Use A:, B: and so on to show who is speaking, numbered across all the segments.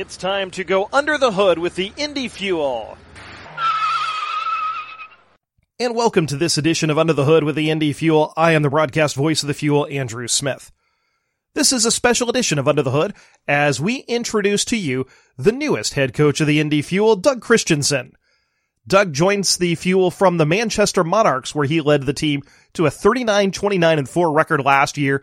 A: It's time to go under the hood with the Indy Fuel. And welcome to this edition of Under the Hood with the Indy Fuel. I am the broadcast voice of the Fuel, Andrew Smith. This is a special edition of Under the Hood as we introduce to you the newest head coach of the Indy Fuel, Doug Christiansen. Doug joins the Fuel from the Manchester Monarchs, where he led the team to a 39 29 4 record last year.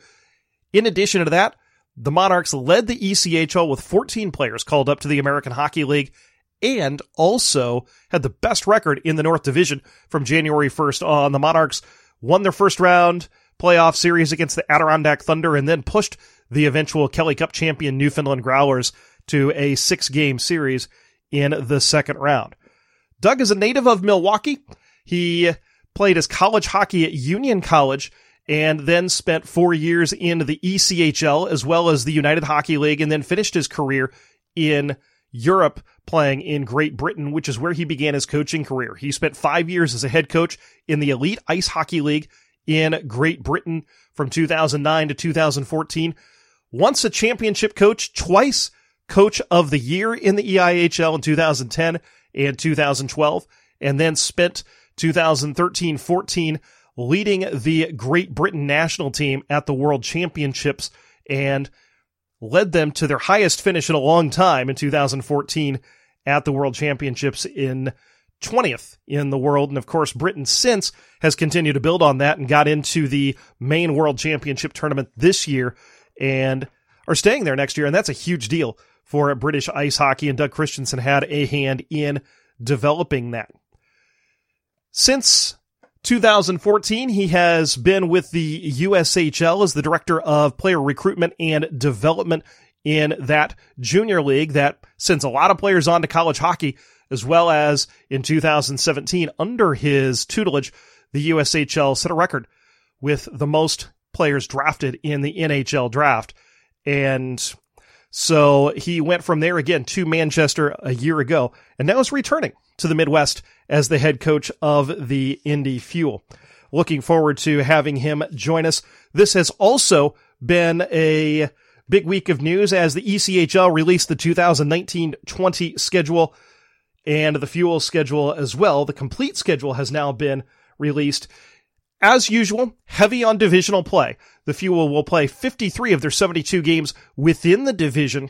A: In addition to that, the Monarchs led the ECHL with 14 players called up to the American Hockey League and also had the best record in the North Division from January 1st on. The Monarchs won their first round playoff series against the Adirondack Thunder and then pushed the eventual Kelly Cup champion Newfoundland Growlers to a six game series in the second round. Doug is a native of Milwaukee. He played his college hockey at Union College and then spent four years in the ECHL as well as the United Hockey League and then finished his career in Europe playing in Great Britain, which is where he began his coaching career. He spent five years as a head coach in the Elite Ice Hockey League in Great Britain from 2009 to 2014. Once a championship coach, twice coach of the year in the EIHL in 2010 and 2012, and then spent 2013 14 leading the Great Britain national team at the World Championships and led them to their highest finish in a long time in 2014 at the World Championships in 20th in the world. And of course, Britain since has continued to build on that and got into the main World Championship tournament this year and are staying there next year. And that's a huge deal for British ice hockey. And Doug Christiansen had a hand in developing that. Since 2014, he has been with the USHL as the director of player recruitment and development in that junior league that sends a lot of players on to college hockey, as well as in 2017, under his tutelage, the USHL set a record with the most players drafted in the NHL draft. And so he went from there again to Manchester a year ago and now is returning to the Midwest as the head coach of the Indy Fuel. Looking forward to having him join us. This has also been a big week of news as the ECHL released the 2019-20 schedule and the fuel schedule as well. The complete schedule has now been released. As usual, heavy on divisional play. The Fuel will play 53 of their 72 games within the division,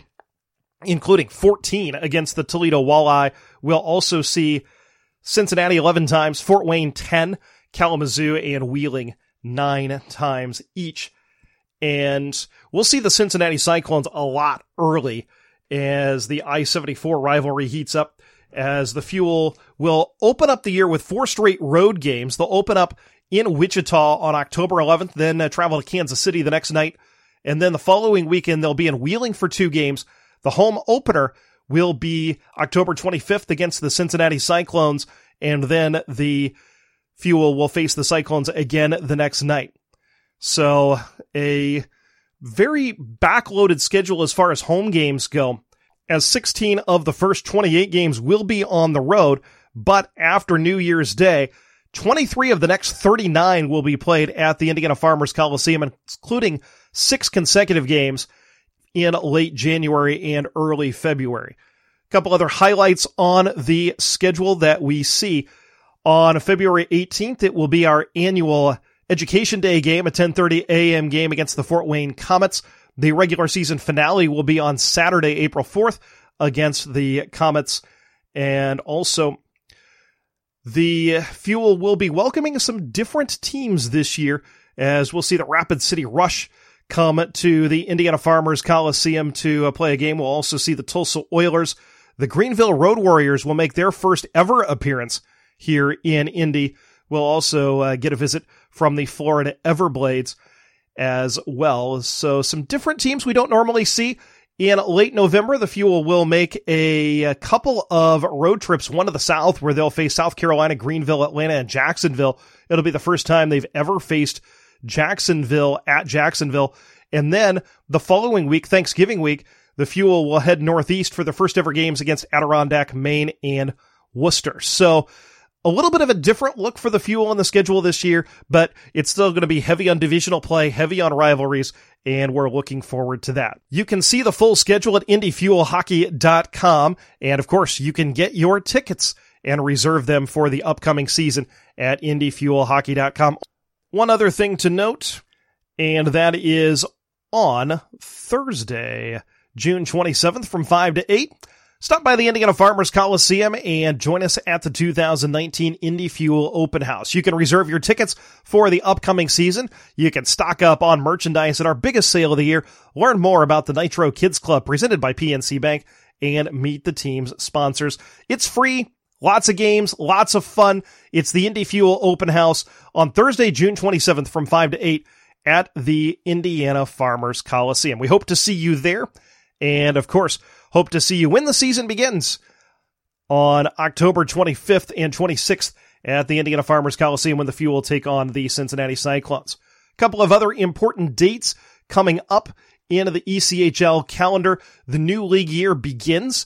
A: including 14 against the Toledo Walleye. We'll also see Cincinnati 11 times, Fort Wayne 10, Kalamazoo and Wheeling 9 times each. And we'll see the Cincinnati Cyclones a lot early as the I-74 rivalry heats up as the Fuel will open up the year with four straight road games. They'll open up in Wichita on October 11th, then uh, travel to Kansas City the next night. And then the following weekend, they'll be in Wheeling for two games. The home opener will be October 25th against the Cincinnati Cyclones. And then the Fuel will face the Cyclones again the next night. So a very backloaded schedule as far as home games go, as 16 of the first 28 games will be on the road. But after New Year's Day, 23 of the next 39 will be played at the Indiana Farmers Coliseum, including six consecutive games in late January and early February. A couple other highlights on the schedule that we see. On February 18th, it will be our annual Education Day game, a 10:30 a.m. game against the Fort Wayne Comets. The regular season finale will be on Saturday, April 4th against the Comets. And also, the Fuel will be welcoming some different teams this year as we'll see the Rapid City Rush come to the Indiana Farmers Coliseum to uh, play a game. We'll also see the Tulsa Oilers. The Greenville Road Warriors will make their first ever appearance here in Indy. We'll also uh, get a visit from the Florida Everblades as well. So some different teams we don't normally see. In late November, the Fuel will make a, a, couple of road trips, one to the south where they'll face South Carolina, Greenville, Atlanta, and Jacksonville. It'll be the first time they've ever faced Jacksonville at Jacksonville. And then the following week, Thanksgiving week, the Fuel will head northeast for the first ever games against Adirondack, Maine, and Worcester. So a little bit of a different look for the Fuel on the schedule this year, but it's still going to be heavy on divisional play, heavy on rivalries, and we're looking forward to that. You can see the full schedule at IndyFuelHockey.com, and of course, you can get your tickets and reserve them for the upcoming season at IndyFuelHockey.com. One other thing to note, and that is on Thursday, June 27th from 5 to 8. Stop by the Indiana Farmers Coliseum and join us at the 2019 Indy Fuel Open House. You can reserve your tickets for the upcoming season. You can stock up on merchandise at our biggest sale of the year, learn more about the Nitro Kids Club presented by PNC Bank, and meet the team's sponsors. It's free. Lots of games, lots of fun. It's the Indy Fuel Open House on Thursday, June 27th from 5 to 8 at the Indiana Farmers Coliseum. We hope to see you there. And of course, hope to see you when the season begins on October 25th and 26th at the Indiana Farmers Coliseum when the Fuel take on the Cincinnati Cyclones. A couple of other important dates coming up in the ECHL calendar. The new league year begins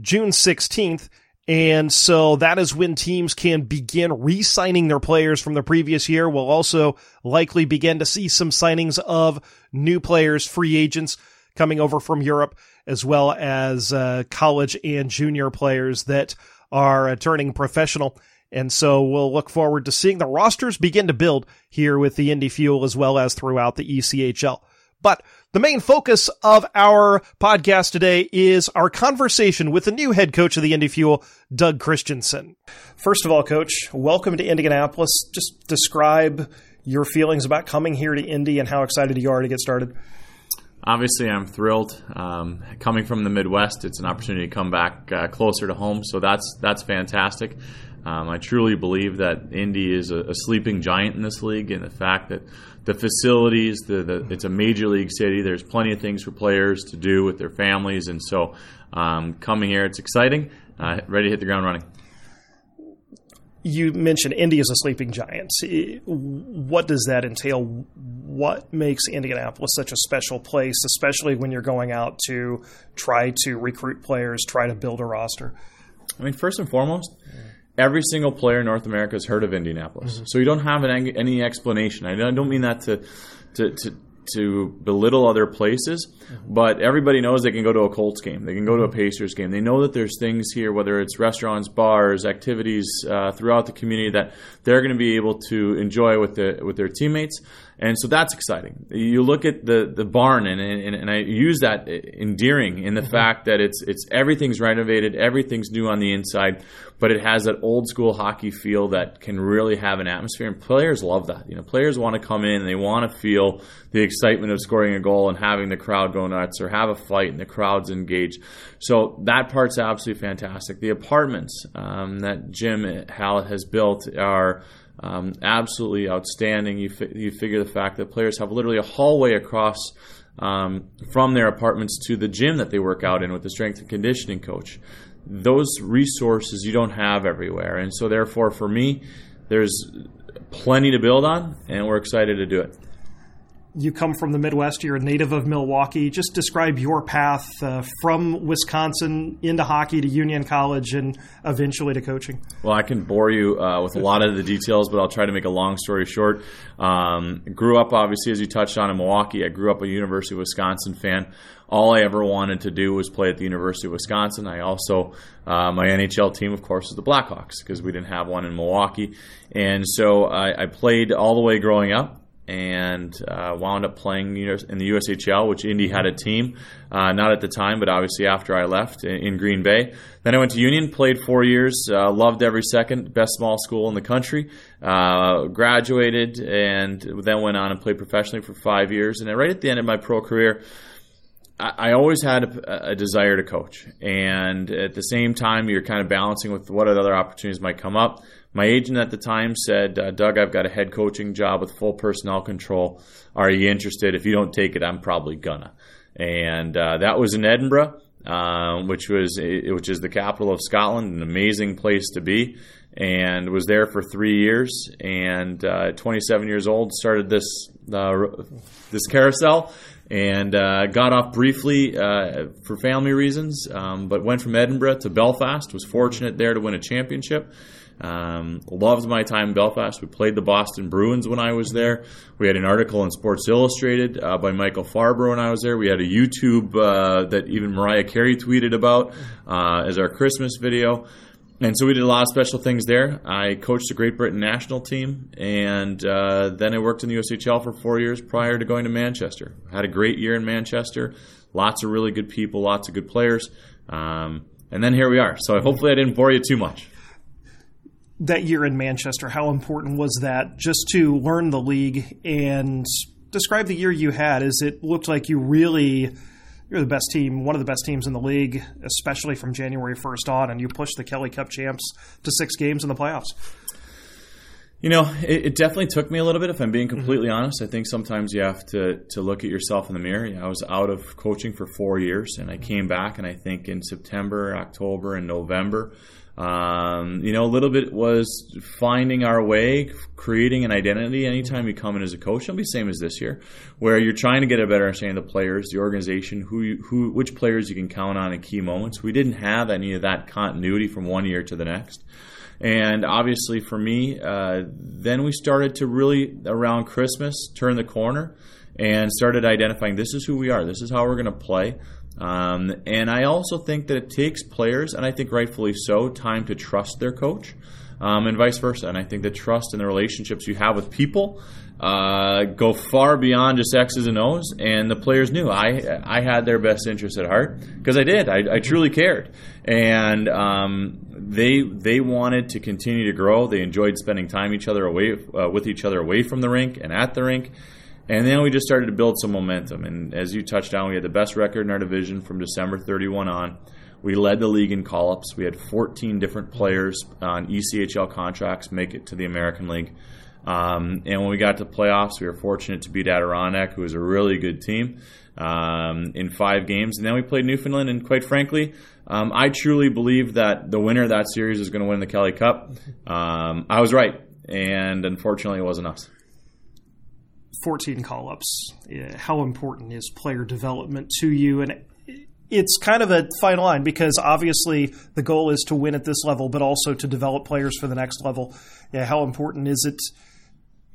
A: June 16th and so that is when teams can begin re-signing their players from the previous year. We'll also likely begin to see some signings of new players, free agents coming over from Europe, as well as uh, college and junior players that are uh, turning professional. And so we'll look forward to seeing the rosters begin to build here with the Indy Fuel as well as throughout the ECHL. But the main focus of our podcast today is our conversation with the new head coach of the Indy Fuel, Doug Christiansen. First of all, coach, welcome to Indianapolis. Just describe your feelings about coming here to Indy and how excited you are to get started.
B: Obviously, I'm thrilled. Um, coming from the Midwest, it's an opportunity to come back uh, closer to home, so that's that's fantastic. Um, I truly believe that Indy is a, a, sleeping giant in this league, and the fact that the facilities, the, the, it's a major league city. There's plenty of things for players to do with their families, and so um, coming here, it's exciting. Uh, ready to hit the ground running.
A: You mentioned Indy is a sleeping giant. What does that entail? What makes Indianapolis such a special place, especially when you're going out to try to recruit players, try to build a roster?
B: I mean, first and foremost, every single player in North America has heard of Indianapolis. Mm-hmm. So you don't have an, any explanation. I don't mean that to, to, to to belittle other places, mm-hmm. but everybody knows they can go to a Colts game, they can go to a mm-hmm. Pacers game. They know that there's things here, whether it's restaurants, bars, activities uh, throughout the community that they're going to be able to enjoy with the with their teammates and so that's exciting. You look at the the barn, and and, and I use that endearing in the mm-hmm. fact that it's it's everything's renovated, everything's new on the inside, but it has that old school hockey feel that can really have an atmosphere, and players love that. You know, players want to come in and they want to feel the excitement of scoring a goal and having the crowd go nuts, or have a fight and the crowd's engaged. So that part's absolutely fantastic. The apartments um, that Jim Hallett has built are um, absolutely outstanding. You, fi- you figure the fact that players have literally a hallway across um, from their apartments to the gym that they work out in with the strength and conditioning coach. Those resources you don't have everywhere. And so, therefore, for me, there's plenty to build on, and we're excited to do it
A: you come from the Midwest, you're a native of Milwaukee. Just describe your path uh, from Wisconsin into hockey to Union College and eventually to coaching.
B: Well, I can bore you uh, with a lot of the details, but I'll try to make a long story short. Um, grew up, obviously, as you touched on in Milwaukee. I grew up a University of Wisconsin fan. All I ever wanted to do was play at the University of Wisconsin. I also, uh, my NHL team, of course, is the Blackhawks because we didn't have one in Milwaukee. And so I, I played all the way growing up and uh, wound up playing in the USHL, which Indy had a team, uh, not at the time, but obviously after I left in Green Bay. Then I went to Union, played four years, uh, loved every second, best small school in the country, uh, graduated, and then went on and played professionally for five years. And right at the end of my pro career, I always had a, a, desire to coach, and at the same time, you're kind of balancing with what other opportunities might come up. My agent at the time said, uh, Doug, I've got a head coaching job with full personnel control. Are you interested? If you don't take it, I'm probably gonna. And uh, that was in Edinburgh, uh, which was which is the capital of Scotland, an amazing place to be. And was there for three years. And uh, 27 years old, started this uh, this carousel and uh, got off briefly uh, for family reasons, um, but went from Edinburgh to Belfast. Was fortunate there to win a championship, Um, loved my time in Belfast. We played the Boston Bruins when I was there. We had an article in Sports Illustrated uh, by Michael Farber when I was there. We had a YouTube uh, that even Mariah Carey tweeted about uh, as our Christmas video. And so we did a lot of special things there. I coached the Great Britain national team, and uh, then I worked in the USHL for four years prior to going to Manchester. Had a great year in Manchester. Lots of really good people, lots of good players. Um, and then here we are. So hopefully I didn't bore you too much.
A: That year in Manchester, how important was that just to learn the league and describe the year you had? As it looked like you really you're the best team, one of the best teams in the league, especially from January 1st on, and you pushed the Kelly Cup champs to six games in the playoffs.
B: You know, it, it, definitely took me a little bit. If I'm being completely mm-hmm. honest, I think sometimes you have to to look at yourself in the mirror. I was out of coaching for four years, and I came back, and I think in September, October, and November, um, you know, a little bit was finding our way, creating an identity. Anytime you come in as a coach, it'll be same as this year, where you're trying to get a better understanding of the players, the organization, who, you, who, which players you can count on in key moments. We didn't have any of that continuity from one year to the next. And obviously, for me, uh, then we started to really, around Christmas, turn the corner and started identifying this is who we are, this is how we're going to play. Um, and I also think that it takes players, and I think rightfully so, time to trust their coach. Um, and vice versa. And I think the trust and the relationships you have with people uh, go far beyond just X's and O's. And the players knew I I had their best interest at heart because I did. I, I, truly cared, and um, they they wanted to continue to grow. They enjoyed spending time each other away uh, with each other away from the rink and at the rink. And then we just started to build some momentum. And as you touched on, we had the best record in our division from December 31 on. We led the league in call ups. We had 14 different players on ECHL contracts make it to the American League. Um, and when we got to playoffs, we were fortunate to beat Adirondack, who was a really good team, um, in five games. And then we played Newfoundland, and quite frankly, um, I truly believe that the winner of that series is going to win the Kelly Cup. Um, I was right, and unfortunately, it wasn't us.
A: 14 call ups. How important is player development to you? And it's kind of a fine line because obviously the goal is to win at this level, but also to develop players for the next level. Yeah, how important is it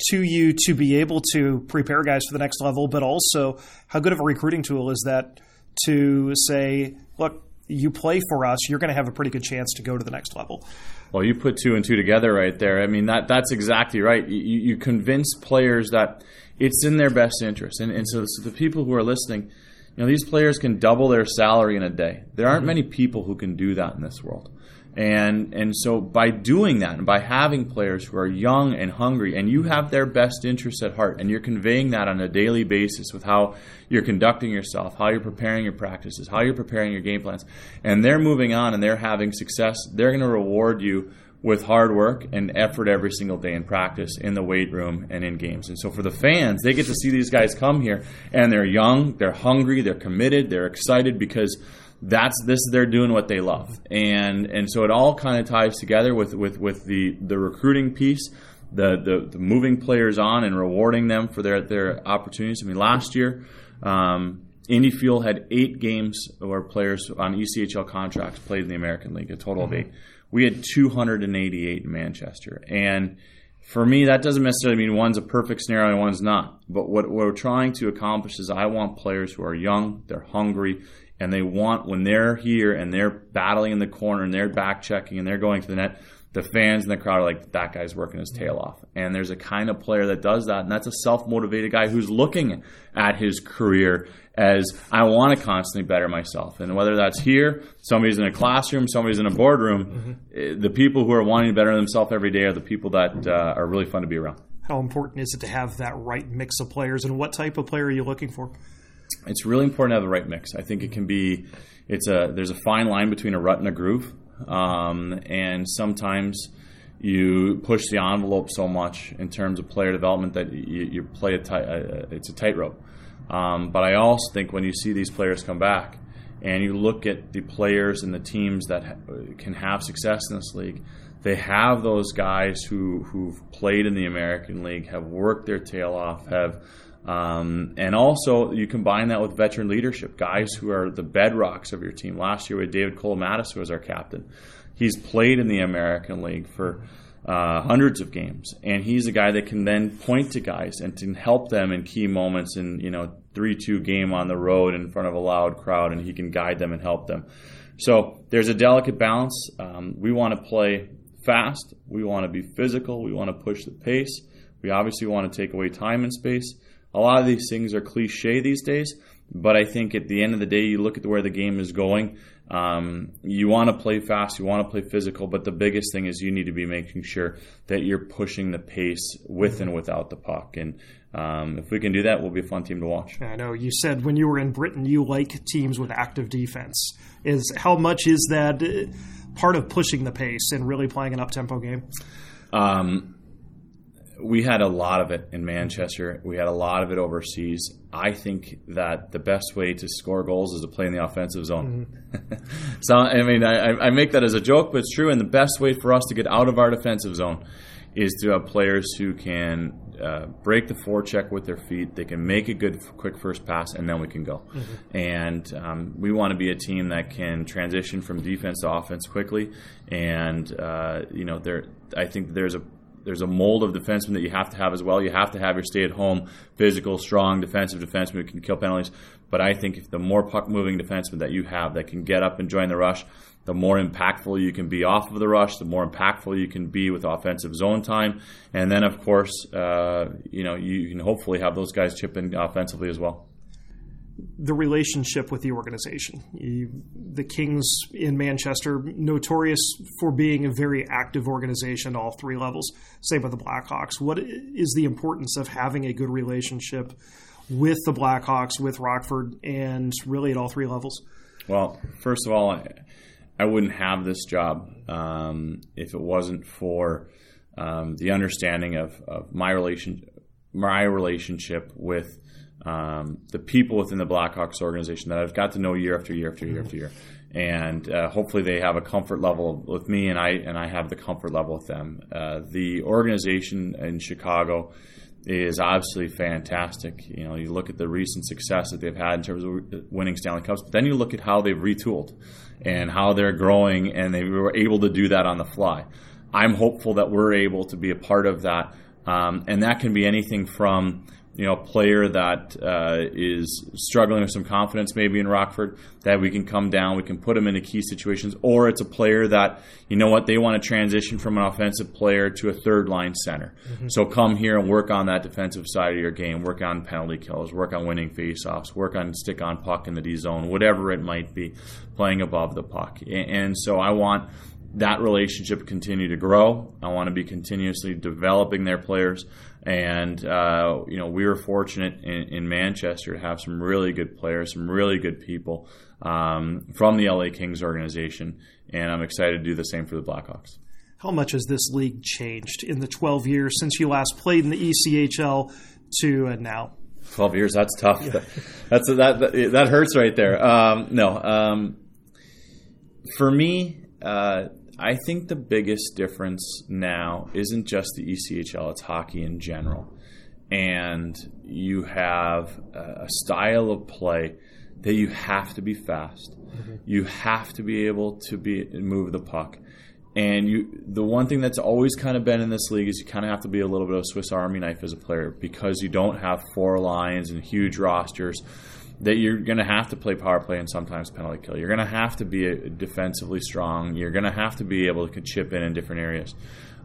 A: to you to be able to prepare guys for the next level, but also how good of a recruiting tool is that to say, look, you play for us, you're going to have a pretty good chance to go to the next level.
B: Well, you put two and two together right there. I mean, that that's exactly right. You, you convince players that it's in their best interest. And, and so, so, the people who are listening, you know, these players can double their salary in a day. There aren't mm-hmm. many people who can do that in this world. And and so by doing that and by having players who are young and hungry and you have their best interests at heart and you're conveying that on a daily basis with how you're conducting yourself, how you're preparing your practices, how you're preparing your game plans, and they're moving on and they're having success, they're going to reward you with hard work and effort every single day in practice, in the weight room, and in games. And so for the fans, they get to see these guys come here, and they're young, they're hungry, they're committed, they're excited because that's this they're doing what they love, and and so it all kind of ties together with with with the the recruiting piece. The, the, the moving players on and rewarding them for their their opportunities. I mean, last year, um, Indy Fuel had eight games where players on ECHL contracts played in the American League, a total mm-hmm. of eight. We had 288 in Manchester. And for me, that doesn't necessarily mean one's a perfect scenario and one's not. But what, we're trying to accomplish is I want players who are young, they're hungry, and they want, when they're here and they're battling in the corner and they're back checking and they're going to the net, the fans in the crowd are like, that guy's working his tail off. And there's a kind of player that does that, and that's a self motivated guy who's looking at his career as I want to constantly better myself. And whether that's here, somebody's in a classroom, somebody's in a boardroom, mm-hmm. the people who are wanting to better themselves every day are the people that uh, are really fun to be around.
A: How important is it to have that right mix of players, and what type of player are you looking for?
B: It's really important to have the right mix. I think it can be, it's a there's a fine line between a rut and a groove, um, and sometimes you push the envelope so much in terms of player development that you, you play a tight, uh, it's a tightrope. Um, but I also think when you see these players come back and you look at the players and the teams that ha- can have success in this league, they have those guys who, who've played in the American League, have worked their tail off, have Um, and also, you combine that with veteran leadership, guys who are the bedrocks of your team. Last year, we had David Kolomatis, who was our captain. He's played in the American League for uh, hundreds of games, and he's a guy that can then point to guys and can help them in key moments in you know three two game on the road in front of a loud crowd, and he can guide them and help them. So there's a delicate balance. Um, we want to play fast. We want to be physical. We want to push the pace. We obviously want to take away time and space. A lot of these things are cliche these days, but I think at the end of the day, you look at where the game is going. Um, you want to play fast, you want to play physical, but the biggest thing is you need to be making sure that you're pushing the pace with and without the puck. And um, if we can do that, we'll be a fun team to watch.
A: I know you said when you were in Britain, you like teams with active defense. Is how much is that uh, part of pushing the pace and really playing an up tempo game?
B: Um, we had a lot of it in Manchester. We had a lot of it overseas. I think that the best way to score goals is to play in the offensive zone. Mm-hmm. so, I mean, I, I, make that as a joke, but it's true. And the best way for us to get out of our defensive zone is to have players who can uh, break the forecheck with their feet. They can make a good, quick first pass, and then we can go. Mm-hmm. And um, we want to be a team that can transition from defense to offense quickly. And uh, you know, there, I think there's a there's a mold of defenseman that you have to have as well. You have to have your stay at home, physical, strong, defensive defenseman who can kill penalties. But I think if the more puck moving defenseman that you have that can get up and join the rush, the more impactful you can be off of the rush, the more impactful you can be with offensive zone time, and then of course, uh, you know you can hopefully have those guys chip in offensively as well
A: the relationship with the organization. You, the Kings in Manchester, notorious for being a very active organization at all three levels. Same with the Blackhawks. What is the importance of having a good relationship with the Blackhawks, with Rockford, and really at all three levels?
B: Well, first of all, I, I wouldn't have this job um, if it wasn't for um, the understanding of, of my relation, my relationship with um, the people within the Blackhawks organization that I've got to know year after year after year after year, and uh, hopefully they have a comfort level with me, and I and I have the comfort level with them. Uh, the organization in Chicago is absolutely fantastic. You know, you look at the recent success that they've had in terms of winning Stanley Cups, but then you look at how they've retooled and how they're growing, and they were able to do that on the fly. I'm hopeful that we're able to be a part of that, um, and that can be anything from you know, a player that uh, is struggling with some confidence maybe in Rockford, that we can come down, we can put them into key situations, or it's a player that, you know what, they want to transition from an offensive player to a third line center. Mm-hmm. So come here and work on that defensive side of your game, work on penalty kills, work on winning faceoffs, work on stick on puck in the D zone, whatever it might be, playing above the puck. And so I want that relationship continue to grow. I want to be continuously developing their players. And, uh, you know, we were fortunate in, in, Manchester to have some really good players, some really good people um, from the LA Kings organization. And I'm excited to do the same for the Blackhawks.
A: How much has this league changed in the 12 years since you last played in the ECHL to uh, now?
B: 12 years, that's tough. Yeah. That's, that, that, that, hurts right there. Um, no. Um, for me, uh, I think the biggest difference now isn't just the ECHL, it's hockey in general. And you have a style of play that you have to be fast. Mm-hmm. You have to be able to be move the puck. And you, the one thing that's always kind of been in this league is you kind of have to be a little bit of a Swiss Army knife as a player because you don't have four lines and huge rosters that you're going to have to play power play and sometimes penalty kill. You're going to have to be defensively strong. You're going to have to be able to chip in in different areas.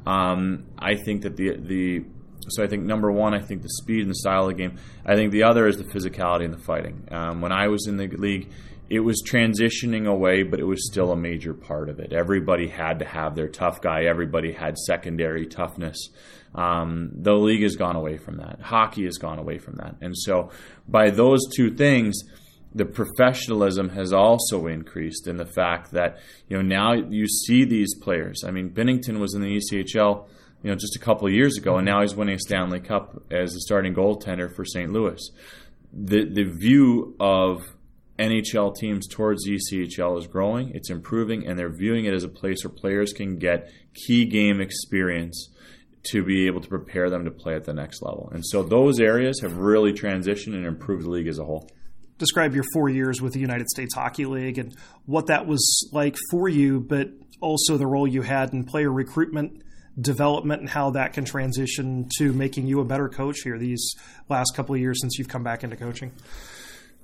B: Um, I think that the the so I think number one, I think the speed and the style of the game. I think the other is the physicality and the fighting. Um, when I was in the league, it was transitioning away, but it was still a major part of it. Everybody had to have their tough guy. Everybody had secondary toughness. Um, the league has gone away from that. Hockey has gone away from that. And so, by those two things, the professionalism has also increased in the fact that you know now you see these players. I mean, Binnington was in the ECHL, you know, just a couple of years ago, and now he's winning a Stanley Cup as a starting goaltender for St. Louis. The the view of NHL teams towards ECHL is growing, it's improving, and they're viewing it as a place where players can get key game experience to be able to prepare them to play at the next level. And so those areas have really transitioned and improved the league as a whole.
A: Describe your four years with the United States Hockey League and what that was like for you, but also the role you had in player recruitment, development, and how that can transition to making you a better coach here these last couple of years since you've come back into coaching.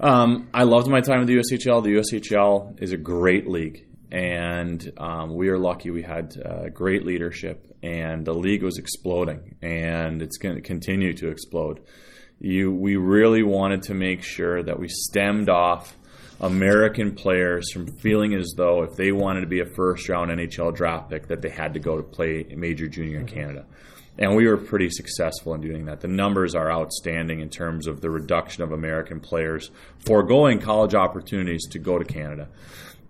B: Um, I loved my time with the USHL. The USHL is a great league and um, we are lucky we had uh, great leadership and the league was exploding and it's going to continue to explode you we really wanted to make sure that we stemmed off American players from feeling as though if they wanted to be a first round NHL draft pick that they had to go to play major junior in Canada. And we were pretty successful in doing that. The numbers are outstanding in terms of the reduction of American players foregoing college opportunities to go to Canada.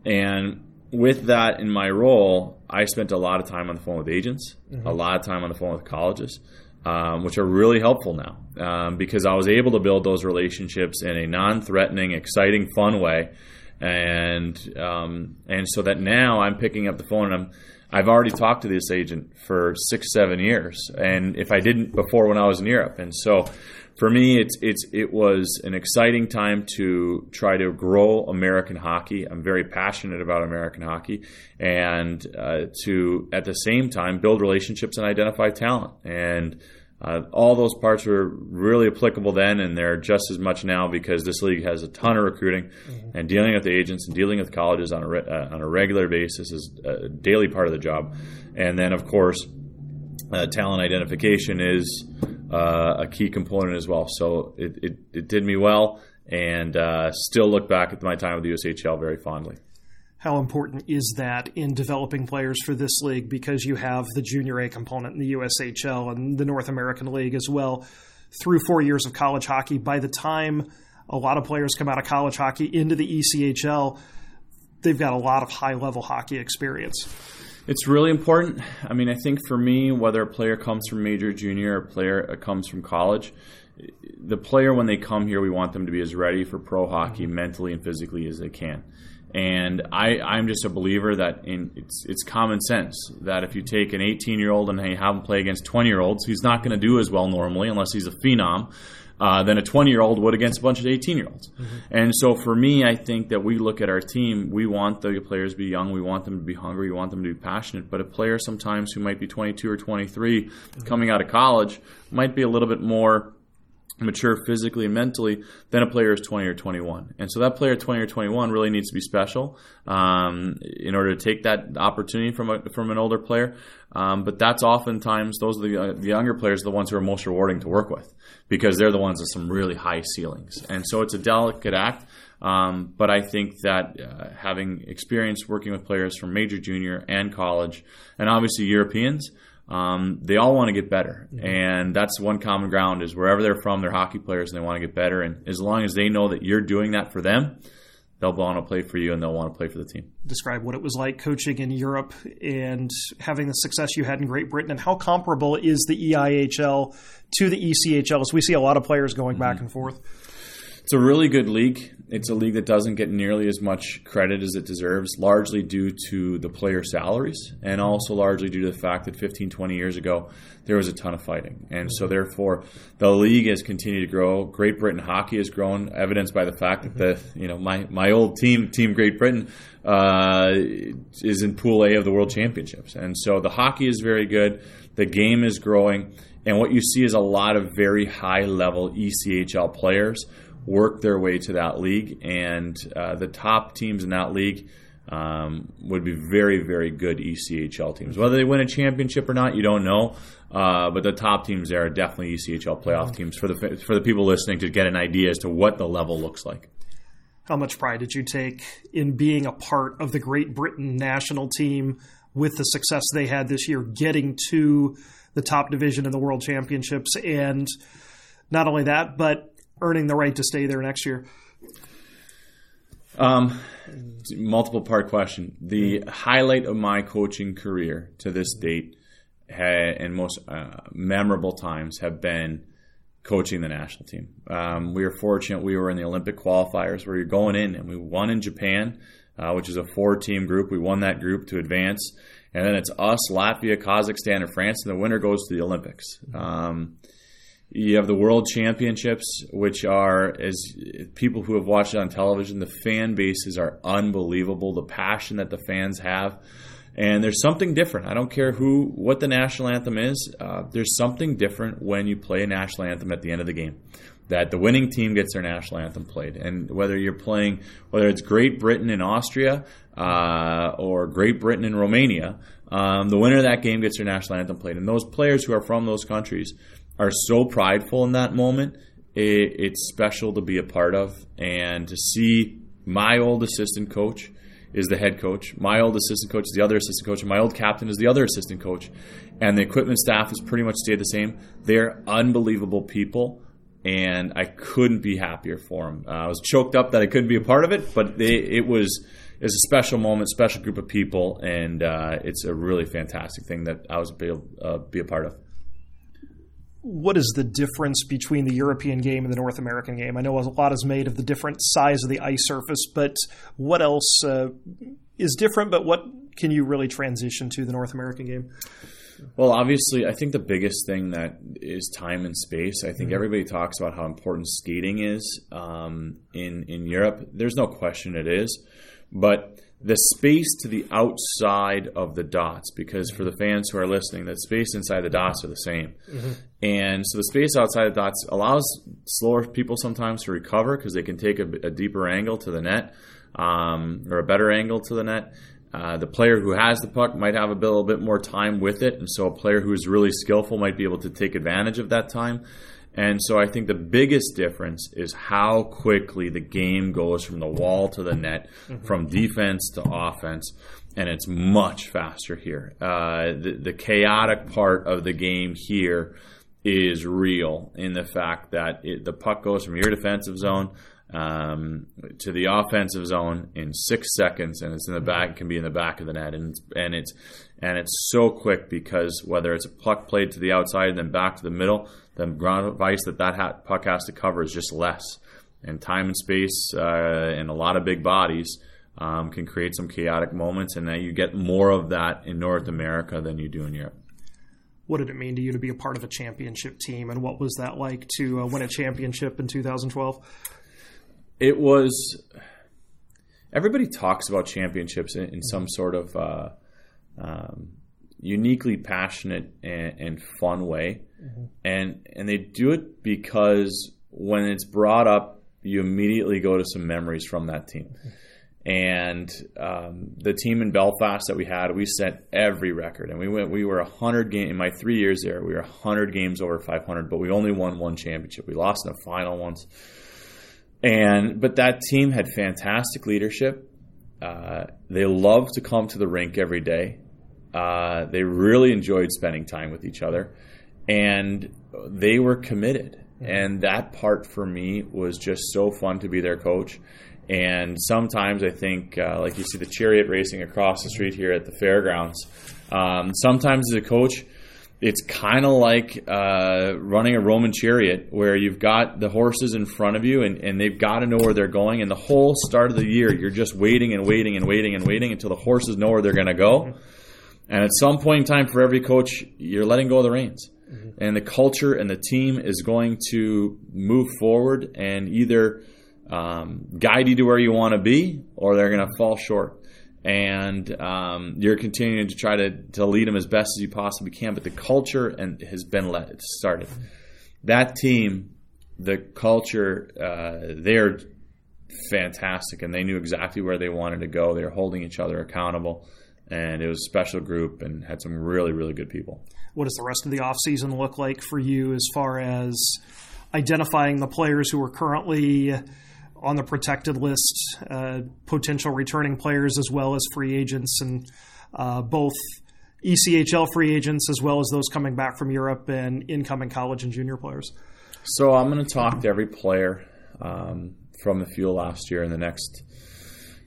B: And with that in my role, I spent a lot of time on the phone with agents, mm-hmm. a lot of time on the phone with colleges, um, which are really helpful now um, because I was able to build those relationships in a non-threatening, exciting, fun way, and um, and so that now I'm picking up the phone and I'm I've already talked to this agent for six, seven years, and if I didn't before when I was in Europe, and so for me, it's it's it was an exciting time to try to grow American hockey. I'm very passionate about American hockey, and uh, to at the same time build relationships and identify talent. And uh, all those parts were really applicable then, and they're just as much now because this league has a ton of recruiting, mm-hmm. and dealing with the agents and dealing with colleges on a re- uh, on a regular basis is a daily part of the job. And then, of course, uh, talent identification is uh, a key component as well. So it, it, it did me well, and uh, still look back at my time with the USHL very fondly.
A: How important is that in developing players for this league? Because you have the Junior A component in the USHL and the North American League as well. Through four years of college hockey, by the time a lot of players come out of college hockey into the ECHL, they've got a lot of high level hockey experience.
B: It's really important. I mean, I think for me, whether a player comes from major, junior, or a player comes from college, the player when they come here, we want them to be as ready for pro hockey mm-hmm. mentally and physically as they can. And I, I'm just a believer that in, it's, it's common sense that if you take an 18 year old and you have him play against 20 year olds, he's not going to do as well normally unless he's a phenom uh, than a 20 year old would against a bunch of 18 year olds. Mm-hmm. And so for me, I think that we look at our team, we want the players to be young, we want them to be hungry, we want them to be passionate. But a player sometimes who might be 22 or 23 mm-hmm. coming out of college might be a little bit more mature physically and mentally than a player is 20 or 21. And so that player 20 or 21 really needs to be special um, in order to take that opportunity from a, from an older player. Um, but that's oftentimes those are the, uh, the younger players, the ones who are most rewarding to work with because they're the ones with some really high ceilings. And so it's a delicate act. Um, but I think that uh, having experience working with players from major, junior, and college, and obviously Europeans, um, they all want to get better, mm-hmm. and that's one common ground is wherever they're from, they're hockey players and they want to get better. And as long as they know that you're doing that for them, they'll want to play for you and they'll want to play for the team.
A: Describe what it was like coaching in Europe and having the success you had in Great Britain, and how comparable is the EIHL to the ECHL? As we see a lot of players going mm-hmm. back and forth.
B: It's a really good league. It's a league that doesn't get nearly as much credit as it deserves, largely due to the player salaries and also largely due to the fact that 15, 20 years ago, there was a ton of fighting. And so, therefore, the league has continued to grow. Great Britain hockey has grown, evidenced by the fact that the, you know, my, my old team, Team Great Britain, uh, is in Pool A of the World Championships. And so the hockey is very good. The game is growing. And what you see is a lot of very high level ECHL players work their way to that league, and uh, the top teams in that league um, would be very, very good ECHL teams. Whether they win a championship or not, you don't know. Uh, but the top teams there are definitely ECHL playoff teams for the for the people listening to get an idea as to what the level looks like.
A: How much pride did you take in being a part of the Great Britain national team with the success they had this year, getting to the top division in the World Championships, and not only that, but earning the right to stay there next year?
B: Um, multiple part question. The highlight of my coaching career to this date and most uh, memorable times have been coaching the national team. Um, we were fortunate we were in the Olympic qualifiers where you're going in and we won in Japan, uh, which is a four team group. We won that group to advance. and then it's us, Latvia, Kazakhstan, and France, and the winner goes to the Olympics. Um, you have the World Championships, which are, as people who have watched it on television, the fan bases are unbelievable. The passion that the fans have, and there's something different. I don't care who, what the national anthem is. Uh, there's something different when you play a national anthem at the end of the game. That the winning team gets their national anthem played, and whether you're playing, whether it's Great Britain in Austria uh, or Great Britain in Romania, um, the winner of that game gets their national anthem played. And those players who are from those countries are so prideful in that moment. It, it's special to be a part of and to see my old assistant coach is the head coach. My old assistant coach is the other assistant coach, and my old captain is the other assistant coach. And the equipment staff has pretty much stayed the same. They're unbelievable people, and I couldn't be happier for them. Uh, I was choked up that I couldn't be a part of it, but they, it was it's a special moment, special group of people, and uh, it's a really fantastic thing that I was able to uh, be a part of
A: what is the difference between the European game and the North American game? I know a lot is made of the different size of the ice surface, but what else uh, is different? But what can you really transition to the North American game?
B: Well, obviously, I think the biggest thing that is time and space. I think mm-hmm. everybody talks about how important skating is um, in in Europe. There's no question it is, but the space to the outside of the dots because for the fans who are listening the space inside the dots are the same. Mm-hmm. and so the space outside the dots allows slower people sometimes to recover because they can take a, a, deeper angle to the net um, or a better angle to the net. Uh, the player who has the puck might have a, a little bit more time with it and so a player who is really skillful might be able to take advantage of that time and so I think the biggest difference is how quickly the game goes from the wall to the net, mm-hmm. from defense to offense, and it's much faster here. Uh, the, the chaotic part of the game here is real in the fact that it, the puck goes from your defensive zone um, to the offensive zone in six seconds, and it's in the back. Can be in the back of the net, and it's, and it's and it's so quick because whether it's a puck played to the outside and then back to the middle, the ground of ice that that puck has to cover is just less. And time and space uh, and a lot of big bodies um, can create some chaotic moments, and that you get more of that in North America than you do in Europe.
A: What did it mean to you to be a part of a championship team, and what was that like to uh, win a championship in 2012?
B: It was. Everybody talks about championships in, in some sort of uh, um, uniquely passionate and, and fun way, mm-hmm. and and they do it because when it's brought up, you immediately go to some memories from that team. Mm-hmm. And um, the team in Belfast that we had, we set every record, and we went. We were hundred game in my three years there. We were hundred games over five hundred, but we only won one championship. We lost in the final once, and but that team had fantastic leadership. Uh, they loved to come to the rink every day. Uh, they really enjoyed spending time with each other, and they were committed. And that part for me was just so fun to be their coach. And sometimes I think, uh, like you see the chariot racing across the street here at the fairgrounds. Um, sometimes as a coach, it's kind of like uh, running a Roman chariot where you've got the horses in front of you and, and they've got to know where they're going. And the whole start of the year, you're just waiting and waiting and waiting and waiting until the horses know where they're going to go. And at some point in time, for every coach, you're letting go of the reins. Mm-hmm. And the culture and the team is going to move forward and either um, guide you to where you want to be or they're going to fall short. And um, you're continuing to try to, to lead them as best as you possibly can. But the culture and has been let started. Mm-hmm. That team, the culture, uh, they're fantastic and they knew exactly where they wanted to go. They're holding each other accountable and it was a special group and had some really really good people.
A: What does the rest of the off season look like for you as far as identifying the players who are currently on the protected list, uh, potential returning players as well as free agents, and uh, both ECHL free agents as well as those coming back from Europe and incoming college and junior players?
B: So I'm going to talk to every player um, from the Fuel last year in the next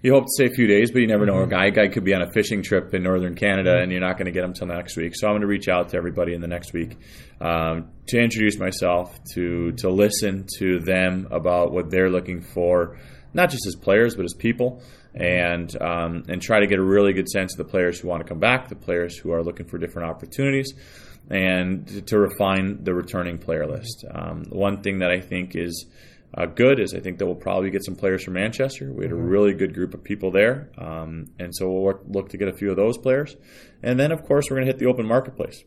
B: you hope to stay a few days, but you never know. A guy guy could be on a fishing trip in northern Canada, and you're not going to get him till next week. So I'm going to reach out to everybody in the next week um, to introduce myself, to to listen to them about what they're looking for, not just as players but as people, and um, and try to get a really good sense of the players who want to come back, the players who are looking for different opportunities, and to refine the returning player list. Um, one thing that I think is uh, good is I think that we'll probably get some players from Manchester. We had a really good group of people there, um, and so we'll work, look to get a few of those players. And then, of course, we're going to hit the open marketplace.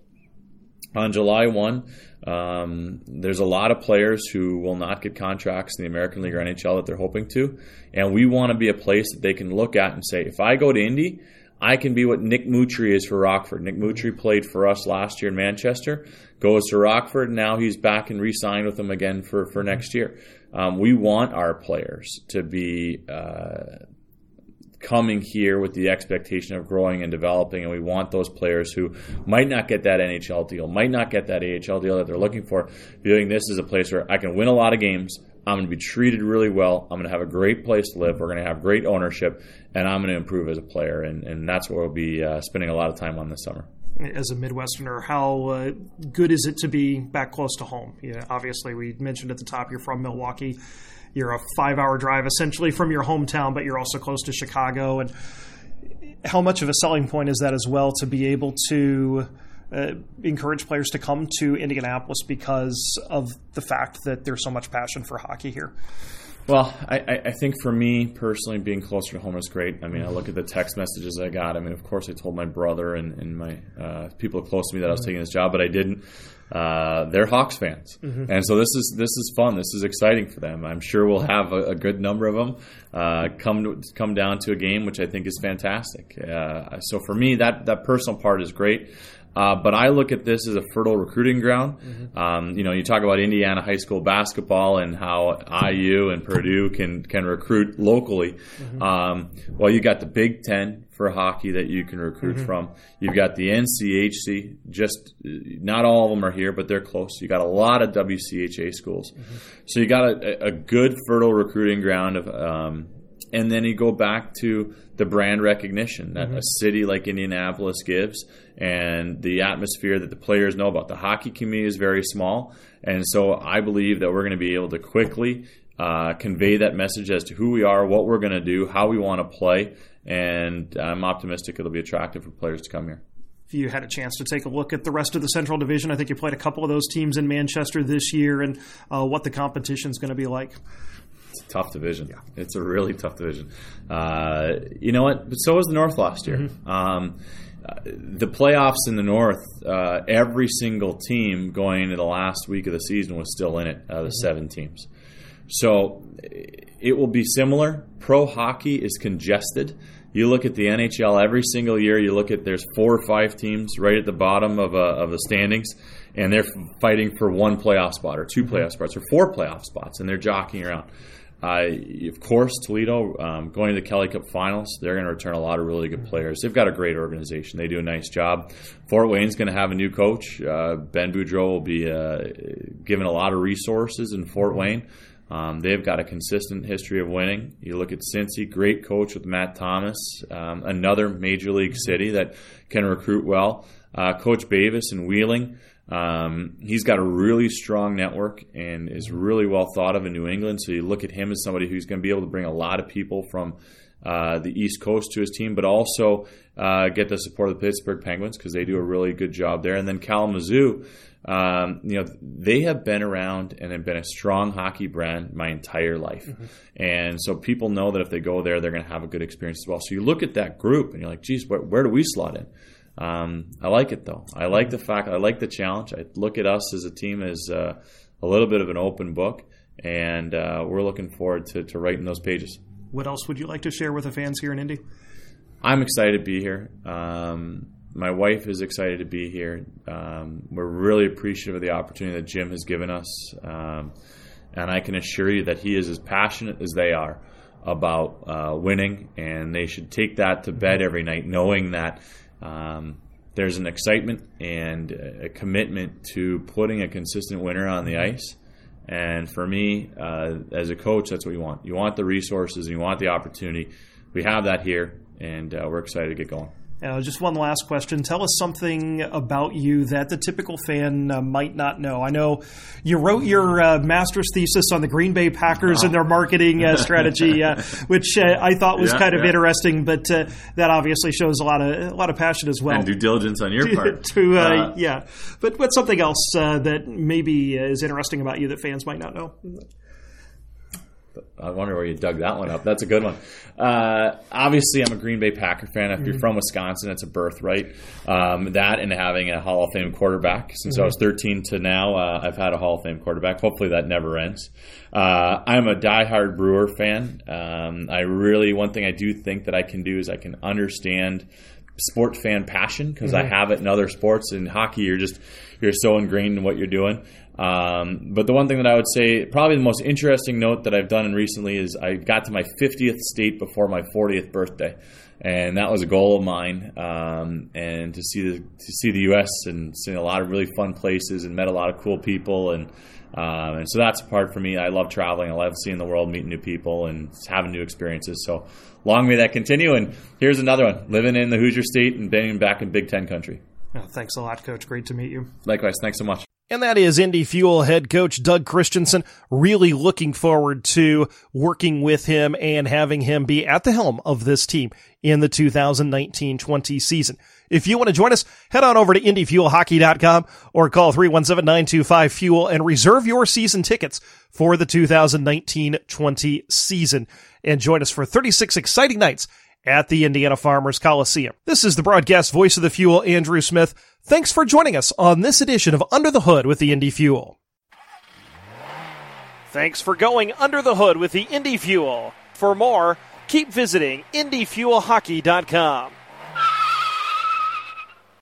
B: On July 1, um, there's a lot of players who will not get contracts in the American League or NHL that they're hoping to. And we want to be a place that they can look at and say, if I go to Indy, I can be what Nick Moutrey is for Rockford. Nick Moutrey played for us last year in Manchester, goes to Rockford, now he's back and re signed with them again for, for next year. Um, we want our players to be uh, coming here with the expectation of growing and developing, and we want those players who might not get that NHL deal, might not get that AHL deal that they're looking for, feeling this is a place where I can win a lot of games. I'm going to be treated really well. I'm going to have a great place to live. We're going to have great ownership, and I'm going to improve as a player. And, and that's what we'll be uh, spending a lot of time on this summer
A: as a Midwesterner, how uh, good is it to be back close to home? Know, obviously, we mentioned at the top you're from Milwaukee. You're a five hour drive essentially from your hometown, but you're also close to Chicago. And how much of a selling point is that as well to be able to uh, encourage players to come to Indianapolis because of the fact that there's so much passion for hockey here?
B: Well, I, I, think for me personally, being closer to home is great. I mean, I look at the text messages I got. I mean, of course, I told my brother and, and my uh, people close to me that I was taking this job, but I didn't. Uh, they're Hawks fans, mm-hmm. and so this is this is fun. This is exciting for them. I'm sure we'll have a, a good number of them uh, come to, come down to a game, which I think is fantastic. Uh, so for me, that that personal part is great. Uh, but I look at this as a fertile recruiting ground. Mm-hmm. Um, you know, you talk about Indiana high school basketball and how IU and Purdue can can recruit locally. Mm-hmm. Um, well, you got the Big Ten for hockey that you can recruit mm-hmm. from. You've got the NCHC. Just not all of them are here, but they're close. You got a lot of WCHA schools, mm-hmm. so you got a, a, good fertile recruiting ground of. Um, and then you go back to the brand recognition that mm-hmm. a city like Indianapolis gives and the atmosphere that the players know about. The hockey community is very small, and so I believe that we're going to be able to quickly uh, convey that message as to who we are, what we're going to do, how we want to play, and I'm optimistic it'll be attractive for players to come here.
A: If you had a chance to take a look at the rest of the Central Division, I think you played a couple of those teams in Manchester this year, and uh, what the competition is going to be like.
B: It's a tough division. Yeah. It's a really tough division. Uh, you know what? But so was the North last year. Mm-hmm. Um, the playoffs in the North, uh, every single team going into the last week of the season was still in it, uh, the mm-hmm. seven teams. So it will be similar. Pro hockey is congested. You look at the NHL every single year. You look at there's four or five teams right at the bottom of, uh, of the standings, and they're fighting for one playoff spot or 2 mm-hmm. playoff spots or four playoff spots, and they're jockeying around. Of course, Toledo um, going to the Kelly Cup Finals. They're going to return a lot of really good players. They've got a great organization. They do a nice job. Fort Wayne's going to have a new coach. Uh, ben Boudreau will be uh, given a lot of resources in Fort Wayne. Um, they've got a consistent history of winning. You look at Cincy, great coach with Matt Thomas, um, another major league city that can recruit well. Uh, coach Bavis in Wheeling. Um, he's got a really strong network and is really well thought of in New England. So you look at him as somebody who's going to be able to bring a lot of people from uh, the East Coast to his team, but also uh, get the support of the Pittsburgh Penguins because they do a really good job there. And then Kalamazoo, um, you know, they have been around and have been a strong hockey brand my entire life. Mm-hmm. And so people know that if they go there, they're going to have a good experience as well. So you look at that group and you're like, geez, where, where do we slot in? Um, I like it though. I like the fact. I like the challenge. I look at us as a team as uh, a little bit of an open book, and uh, we're looking forward to, to writing those pages.
A: What else would you like to share with the fans here in Indy?
B: I'm excited to be here. Um, my wife is excited to be here. Um, we're really appreciative of the opportunity that Jim has given us, um, and I can assure you that he is as passionate as they are about uh, winning, and they should take that to bed every night, knowing that um, there's an excitement and a commitment to putting a consistent winner on the ice. And for me, uh, as a coach, that's what you want. You want the resources and you want the opportunity. We have that here, and uh, we're excited to get going
A: Uh, just one last question. Tell us something about you that the typical fan uh, might not know. I know you wrote your uh, master's thesis on the Green Bay Packers and their marketing uh, strategy, uh, which uh, I thought was
B: Yeah,
A: kind of
B: yeah.
A: interesting, but uh, that obviously shows a lot of a lot of passion as well.
B: and due diligence on your part.
A: to yeah, but what's something else uh, that maybe is interesting about you that fans might not know?
B: I wonder where you dug that one up. That's a good one. Uh, obviously, I'm a Green Bay Packer fan. If you're from Wisconsin, it's a birthright. Um, that and having a Hall of Fame quarterback. Since I was 13 to now, uh, I've had a Hall of Fame quarterback. Hopefully, that never ends. Uh, I'm a diehard Brewer fan. Um, I really, one thing I do think that I can do is I can understand sport fan passion because I have it in other sports. In hockey, you're just you're so ingrained in what you're doing. Um, but the one thing that I would say, probably the most interesting note that I've done in recently is I got to my 50th state before my 40th birthday, and that was a goal of mine. Um, and to see the to see the U.S. and see a lot of really fun places and met a lot of cool people and. Um, and so that's a part for me. I love traveling. I love seeing the world, meeting new people, and having new experiences. So long may that continue. And here's another one: living in the Hoosier State and being back in Big Ten country.
A: Oh, thanks a lot, Coach. Great to meet you.
B: Likewise, thanks so much.
A: And that is Indy Fuel head coach Doug Christiansen. Really looking forward to working with him and having him be at the helm of this team in the 2019-20 season. If you want to join us, head on over to IndyFuelHockey.com or call 317-925-FUEL and reserve your season tickets for the 2019-20 season and join us for 36 exciting nights at the Indiana Farmers Coliseum. This is the broadcast voice of the Fuel, Andrew Smith. Thanks for joining us on this edition of Under the Hood with the Indy Fuel. Thanks for going under the hood with the Indy Fuel. For more, keep visiting IndyFuelHockey.com.